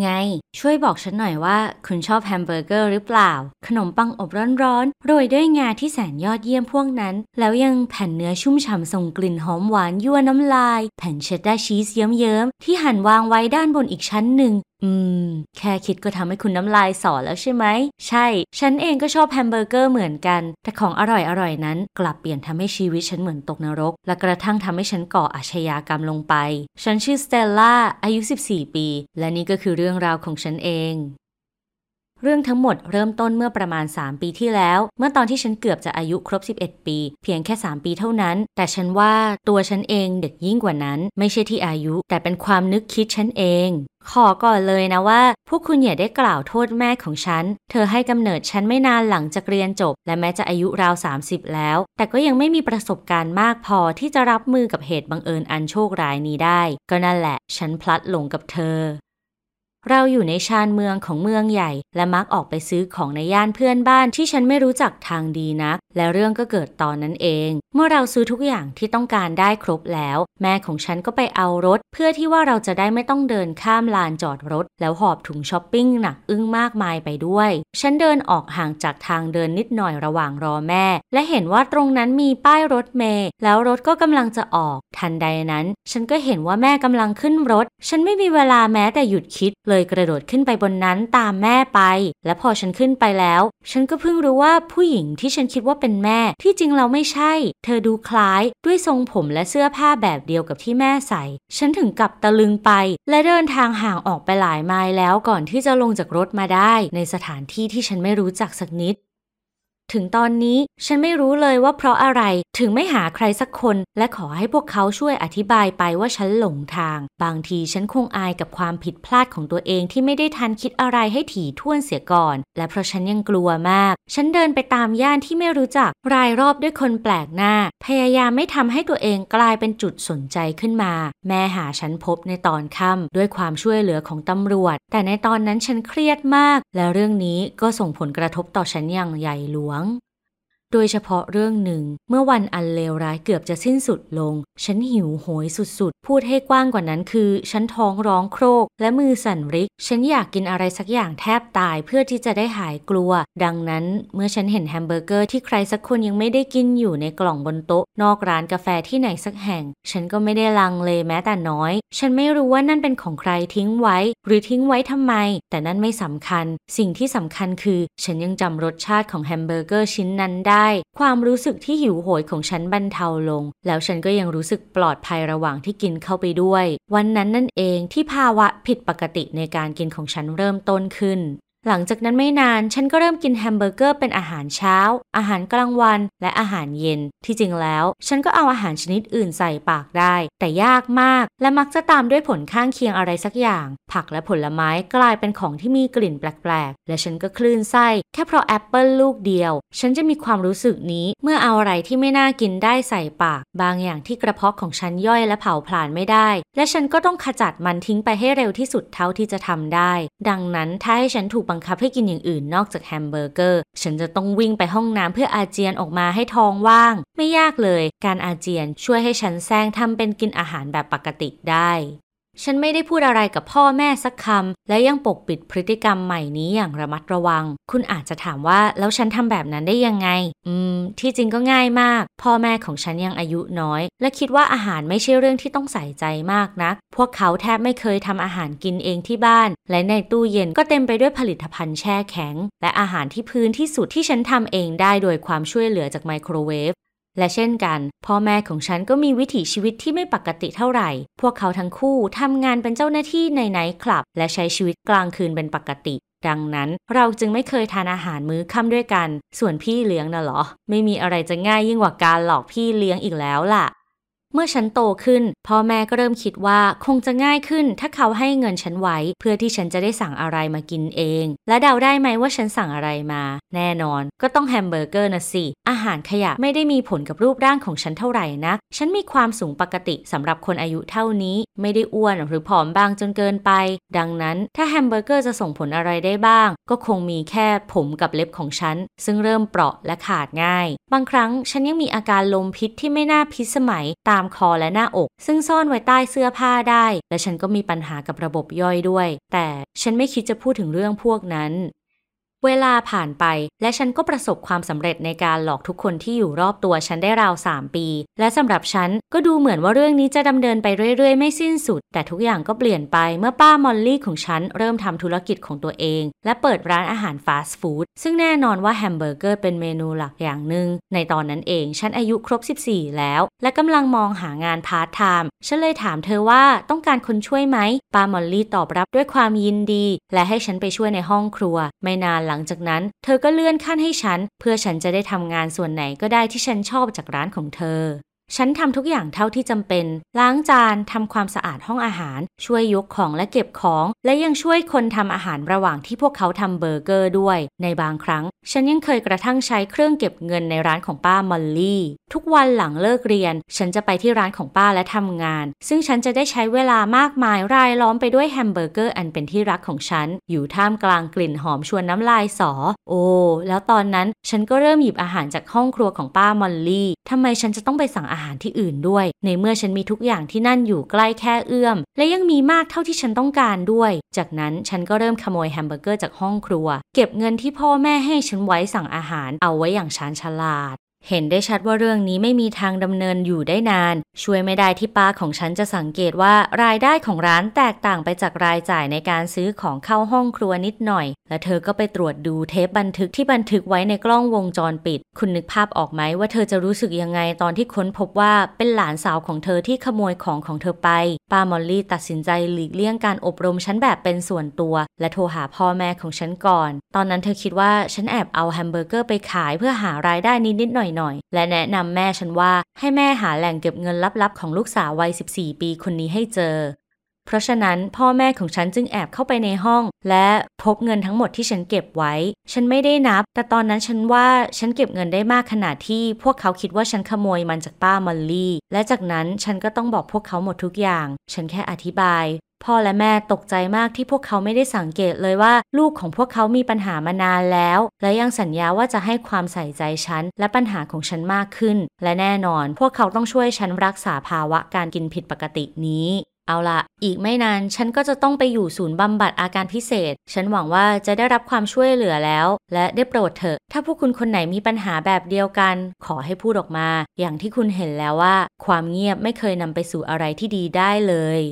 ไง ช่วยบอกฉันหน่อยว่า คุณชอบแฮมเบอร์เกอร์หรือเปล่า ขนมปังอบร้อนๆ โรยด้วยงาที่แสนยอดเยี่ยมพวกนั้น แล้วยังแผ่นเนื้อชุ่มฉ่ำส่งกลิ่นหอมหวานยั่วน้ำลาย แผ่นเชดดาร์ชีสเยิ้มๆที่หั่นวางไว้ด้านบนอีกชั้นหนึ่ง อืม แค่คิดก็ทำให้คุณน้ำลายสอแล้วใช่ไหม ใช่ ฉันเองก็ชอบแฮมเบอร์เกอร์เหมือนกัน แต่ของอร่อยๆนั้น กลับเปลี่ยนทำให้ชีวิตฉันเหมือนตกนรก และกระทั่งทำให้ฉันก่ออาชญากรรมลงไป ฉันชื่อสเตลล่าอายุ 14 ปี และนี่ก็คือเรื่องราวของฉันเอง เรื่องทั้งหมดเริ่มต้นเมื่อประมาณ 3 ปีที่แล้ว เมื่อตอนที่ฉันเกือบจะอายุครบ 11 ปี เพียงแค่ 3 ปีเท่านั้น แต่ฉันว่าตัวฉันเองเด็กยิ่งกว่านั้น ไม่ใช่ที่อายุ แต่เป็นความนึกคิดฉันเอง ขอก่อนเลยนะว่า พวกคุณอย่าได้กล่าวโทษแม่ของฉัน เธอให้กำเนิดฉันไม่นานหลังจากเรียนจบ และแม้จะอายุราว 30 แล้ว แต่ก็ยังไม่มีประสบการณ์มากพอที่จะรับมือกับเหตุบังเอิญอันโชคร้ายนี้ได้ ก็นั่นแหละ ฉันพลัดหลงกับเธอ เราอยู่ในชานเมืองของเมืองใหญ่ และมักออกไปซื้อของในย่านเพื่อนบ้านที่ฉันไม่รู้จักทางดีนัก และเรื่องก็เกิดตอนนั้นเอง เมื่อเราซื้อทุกอย่างที่ต้องการได้ครบแล้ว แม่ของฉันก็ไปเอารถ เพื่อที่ว่าเราจะได้ไม่ต้องเดินข้ามลานจอดรถ แล้วหอบถุงช้อปปิ้งหนักอึ้งมากมายไปด้วย ฉันเดินออกห่างจากทางเดินนิดหน่อยระหว่างรอแม่ และเห็นว่าตรงนั้นมีป้ายรถเมล์แล้วรถก็กำลังจะออก ทันใดนั้น ฉันก็เห็นว่าแม่กำลังขึ้นรถ ฉันไม่มีเวลาแม้แต่หยุดคิดเลยกระโดดขึ้นไปบนนั้นตามแม่ไป และพอฉันขึ้นไปแล้ว ฉันก็เพิ่งรู้ว่าผู้หญิงที่ฉันคิดว่าเป็นแม่ที่จริงเราไม่ใช่ เธอดูคล้ายด้วยทรงผมและเสื้อผ้าแบบเดียวกับที่แม่ใส่ ฉันถึงกับตะลึงไป และเดินทางห่างออกไปหลายไมล์แล้วก่อนที่จะลงจากรถมาได้ ในสถานที่ที่ฉันไม่รู้จักสักนิด ถึงตอนนี้ฉันไม่รู้เลยว่าเพราะอะไรถึงไม่หาใครสักคน และขอให้พวกเขาช่วยอธิบายไปว่าฉันหลงทาง บางทีฉันคงอายกับความผิดพลาดของตัวเองที่ไม่ได้ทันคิดอะไรให้ถี่ถ้วนเสียก่อน และเพราะฉันยังกลัวมาก ฉันเดินไปตามย่านที่ไม่รู้จักรายรอบด้วยคนแปลกหน้า พยายามไม่ทำให้ตัวเองกลายเป็นจุดสนใจขึ้นมา แม่หาฉันพบในตอนค่ำด้วยความช่วยเหลือของตำรวจ แต่ในตอนนั้นฉันเครียดมาก และเรื่องนี้ก็ส่งผลกระทบต่อฉันอย่างใหญ่หลวง loạn โดยเฉพาะเรื่องหนึ่ง เมื่อวันอันเลวร้ายเกือบจะสิ้นสุดลง ฉันหิวโหยสุดๆ พูดให้กว้างกว่านั้นคือ ฉันท้องร้องโครก และมือสั่นริก ฉันอยากกินอะไรสักอย่างแทบตายเพื่อที่จะได้หายกลัว ดังนั้นเมื่อฉันเห็นแฮมเบอร์เกอร์ที่ใครสักคนยังไม่ได้กินอยู่ในกล่องบนโต๊ะ นอกร้านกาแฟที่ไหนสักแห่ง ฉันก็ไม่ได้ลังเลแม้แต่น้อย ฉันไม่รู้ว่านั่นเป็นของใครทิ้งไว้ หรือทิ้งไว้ทำไม แต่นั่นไม่สำคัญ สิ่งที่สำคัญคือ ฉันยังจำรสชาติของแฮมเบอร์เกอร์ชิ้นนั้นได้ความรู้สึกที่หิวโหยของฉันบรรเทาลง แล้วฉันก็ยังรู้สึกปลอดภัยระหว่างที่กินเข้าไปด้วย วันนั้นนั่นเองที่ภาวะผิดปกติในการกินของฉันเริ่มต้นขึ้น หลังจากนั้นไม่นานฉันก็เริ่มกินแฮมเบอร์เกอร์เป็นอาหารเช้า อาหารกลางวัน และอาหารเย็น ที่จริงแล้ว ฉันก็เอาอาหารชนิดอื่นใส่ปากได้ แต่ยากมาก และมักจะตามด้วยผลข้างเคียงอะไรสักอย่าง ผักและผลไม้กลายเป็นของที่มีกลิ่นแปลกๆ และฉันก็คลื่นไส้แค่เพราะแอปเปิลลูกเดียว ฉันจะมีความรู้สึกนี้เมื่อเอาอะไรที่ไม่น่ากินได้ใส่ปาก บางอย่างที่กระเพาะของฉันย่อยและเผาผลาญไม่ได้ และฉันก็ต้องขจัดมันทิ้งไปให้เร็วที่สุดเท่าที่จะทำได้ ดังนั้นถ้าให้ฉันถูกบังคับให้กินอย่างอื่นนอกจากแฮมเบอร์เกอร์ ฉันจะต้องวิ่งไปห้องน้ำเพื่ออาเจียนออกมาให้ท้องว่าง ไม่ยากเลย การอาเจียนช่วยให้ฉันแสร้งทำเป็นกินอาหารแบบปกติได้ ฉันไม่ได้พูดอะไรกับพ่อแม่สักคำและยังปกปิดพฤติกรรมใหม่นี้อย่างระมัดระวัง คุณอาจจะถามว่าแล้วฉันทำแบบนั้นได้ยังไง อืม ที่จริงก็ง่ายมาก พ่อแม่ของฉันยังอายุน้อย และคิดว่าอาหารไม่ใช่เรื่องที่ต้องใส่ใจมากนัก พวกเขาแทบไม่เคยทำอาหารกินเองที่บ้าน และในตู้เย็นก็เต็มไปด้วยผลิตภัณฑ์แช่แข็ง และอาหารที่พื้นที่สุดที่ฉันทำเองได้โดยความช่วยเหลือจากไมโครเวฟ และเช่นกัน พ่อแม่ของฉันก็มีวิถีชีวิตที่ไม่ปกติเท่าไหร่ พวกเขาทั้งคู่ทำงานเป็นเจ้าหน้าที่ในไนท์คลับ และใช้ชีวิตกลางคืนเป็นปกติ ดังนั้นเราจึงไม่เคยทานอาหารมื้อค่ำด้วยกัน ส่วนพี่เลี้ยงน่ะเหรอ ไม่มีอะไรจะง่ายยิ่งกว่าการหลอกพี่เลี้ยงอีกแล้วล่ะ เมื่อฉันโตขึ้น พ่อแม่ก็เริ่มคิดว่าคงจะง่ายขึ้น ถ้าเขาให้เงินฉันไว้ เพื่อที่ฉันจะได้สั่งอะไรมากินเอง และเดาได้ไหมว่าฉันสั่งอะไรมา แน่นอน ก็ต้องแฮมเบอร์เกอร์น่ะสิ อาหารขยะไม่ได้มีผลกับรูปร่างของฉันเท่าไหร่นักฉันมีความสูงปกติสำหรับคนอายุเท่านี้ ไม่ได้อ้วนหรือผอมบางจนเกินไป ดังนั้นถ้าแฮมเบอร์เกอร์จะส่งผลอะไรได้บ้าง ก็คงมีแค่ผมกับเล็บของฉัน ซึ่งเริ่มเปราะและขาดง่าย บางครั้งฉันยังมีอาการลมพิษที่ไม่น่าพิสมัยตามามคอและหน้าอก ซึ่งซ่อนไว้ใต้เสื้อผ้าได้ และฉันก็มีปัญหากับระบบย่อยด้วย แต่ฉันไม่คิดจะพูดถึงเรื่องพวกนั้น เวลาผ่านไป และฉันก็ประสบความสำเร็จในการหลอกทุกคนที่อยู่รอบตัวฉันได้ราว 3 ปี และสำหรับฉันก็ดูเหมือนว่าเรื่องนี้จะดำเนินไปเรื่อยๆ ไม่สิ้นสุด แต่ทุกอย่างก็เปลี่ยนไปเมื่อป้ามอลลี่ของฉันเริ่มทำธุรกิจของตัวเอง และเปิดร้านอาหารฟาสต์ฟู้ดซึ่งแน่นอนว่าแฮมเบอร์เกอร์เป็นเมนูหลักอย่างหนึ่งในตอนนั้นเองฉันอายุครบ 14 แล้ว และกำลังมองหางานพาร์ทไทม์ฉันเลยถามเธอว่าต้องการคนช่วยไหมป้ามอลลี่ตอบรับด้วยความยินดี และให้ฉันไปช่วยในห้องครัว ไม่นานหลังจากนั้น เธอก็เลื่อนขั้นให้ฉัน เพื่อฉันจะได้ทำงานส่วนไหนก็ได้ที่ฉันชอบจากร้านของเธอ ฉันทำทุกอย่างเท่าที่จำเป็น ล้างจานทำความสะอาดห้องอาหาร ช่วยยกของและเก็บของ และยังช่วยคนทำอาหารระหว่างที่พวกเขาทำเบอร์เกอร์ด้วย ในบางครั้ง ฉันยังเคยกระทั่งใช้เครื่องเก็บเงินในร้านของป้ามอลลี่ ทุกวันหลังเลิกเรียน ฉันจะไปที่ร้านของป้าและทำงาน ซึ่งฉันจะได้ใช้เวลามากมายรายล้อมไปด้วยแฮมเบอร์เกอร์อันเป็นที่รักของฉัน อยู่ท่ามกลางกลิ่นหอมชวนน้ำลายสอ โอ้ แล้วตอนนั้นฉันก็เริ่มหยิบอาหารจากห้องครัวของป้ามอลลี่ทำไมฉันจะต้องไปสั่งอาหารที่อื่นด้วย ในเมื่อฉันมีทุกอย่างที่นั่นอยู่ใกล้แค่เอื้อม และยังมีมากเท่าที่ฉันต้องการด้วย จากนั้นฉันก็เริ่มขโมยแฮมเบอร์เกอร์จากห้องครัว เก็บเงินที่พ่อแม่ให้ฉันไว้สั่งอาหารเอาไว้อย่างชาญฉลาด เห็นได้ชัดว่าเรื่องนี้ไม่มีทางดำเนินอยู่ได้นาน ช่วยไม่ได้ที่ป้าของฉันจะสังเกตว่ารายได้ของร้านแตกต่างไปจากรายจ่ายในการซื้อของเข้าห้องครัวนิดหน่อย และเธอก็ไปตรวจดูเทปบันทึกที่บันทึกไว้ในกล้องวงจรปิด คุณนึกภาพออกไหมว่าเธอจะรู้สึกยังไงตอนที่ค้นพบว่าเป็นหลานสาวของเธอที่ขโมยของของเธอไป ป้ามอลลี่ตัดสินใจหลีกเลี่ยงการอบรมฉันแบบเป็นส่วนตัว และโทรหาพ่อแม่ของฉันก่อน ตอนนั้นเธอคิดว่าฉันแอบเอาแฮมเบอร์เกอร์ไปขายเพื่อหารายได้นิดๆหน่อยน่อยๆ และแนะนำแม่ฉันว่าให้แม่หาแหล่งเก็บเงินลับๆ ของลูกสาววัย 14 ปีคนนี้ให้เจอ เพราะฉะนั้นพ่อแม่ของฉันจึงแอบเข้าไปในห้อง และพบเงินทั้งหมดที่ฉันเก็บไว้ ฉันไม่ได้นับ แต่ตอนนั้นฉันว่าฉันเก็บเงินได้มากขนาดที่ พวกเขาคิดว่าฉันขโมยมันจากป้ามอลลี่ และจากนั้นฉันก็ต้องบอกพวกเขาหมดทุกอย่าง ฉันแค่อธิบาย พ่อและแม่ตกใจมากที่พวกเขาไม่ได้สังเกตเลยว่า ลูกของพวกเขามีปัญหามานานแล้ว และยังสัญญาว่าจะให้ความใส่ใจฉัน และปัญหาของฉันมากขึ้น และแน่นอน พวกเขาต้องช่วยฉันรักษาภาวะการกินผิดปกตินี้เอาละอีกไม่นาน ฉันก็จะต้องไปอยู่ศูนย์บำบัดอาการพิเศษ ฉันหวังว่าจะได้รับความช่วยเหลือแล้ว และได้โปรดเถอะ ถ้าพวกคุณคนไหนมีปัญหาแบบเดียวกัน ขอให้พูดออกมา อย่างที่คุณเห็นแล้วว่า ความเงียบไม่เคยนำไปสู่อะไรที่ดีได้เลย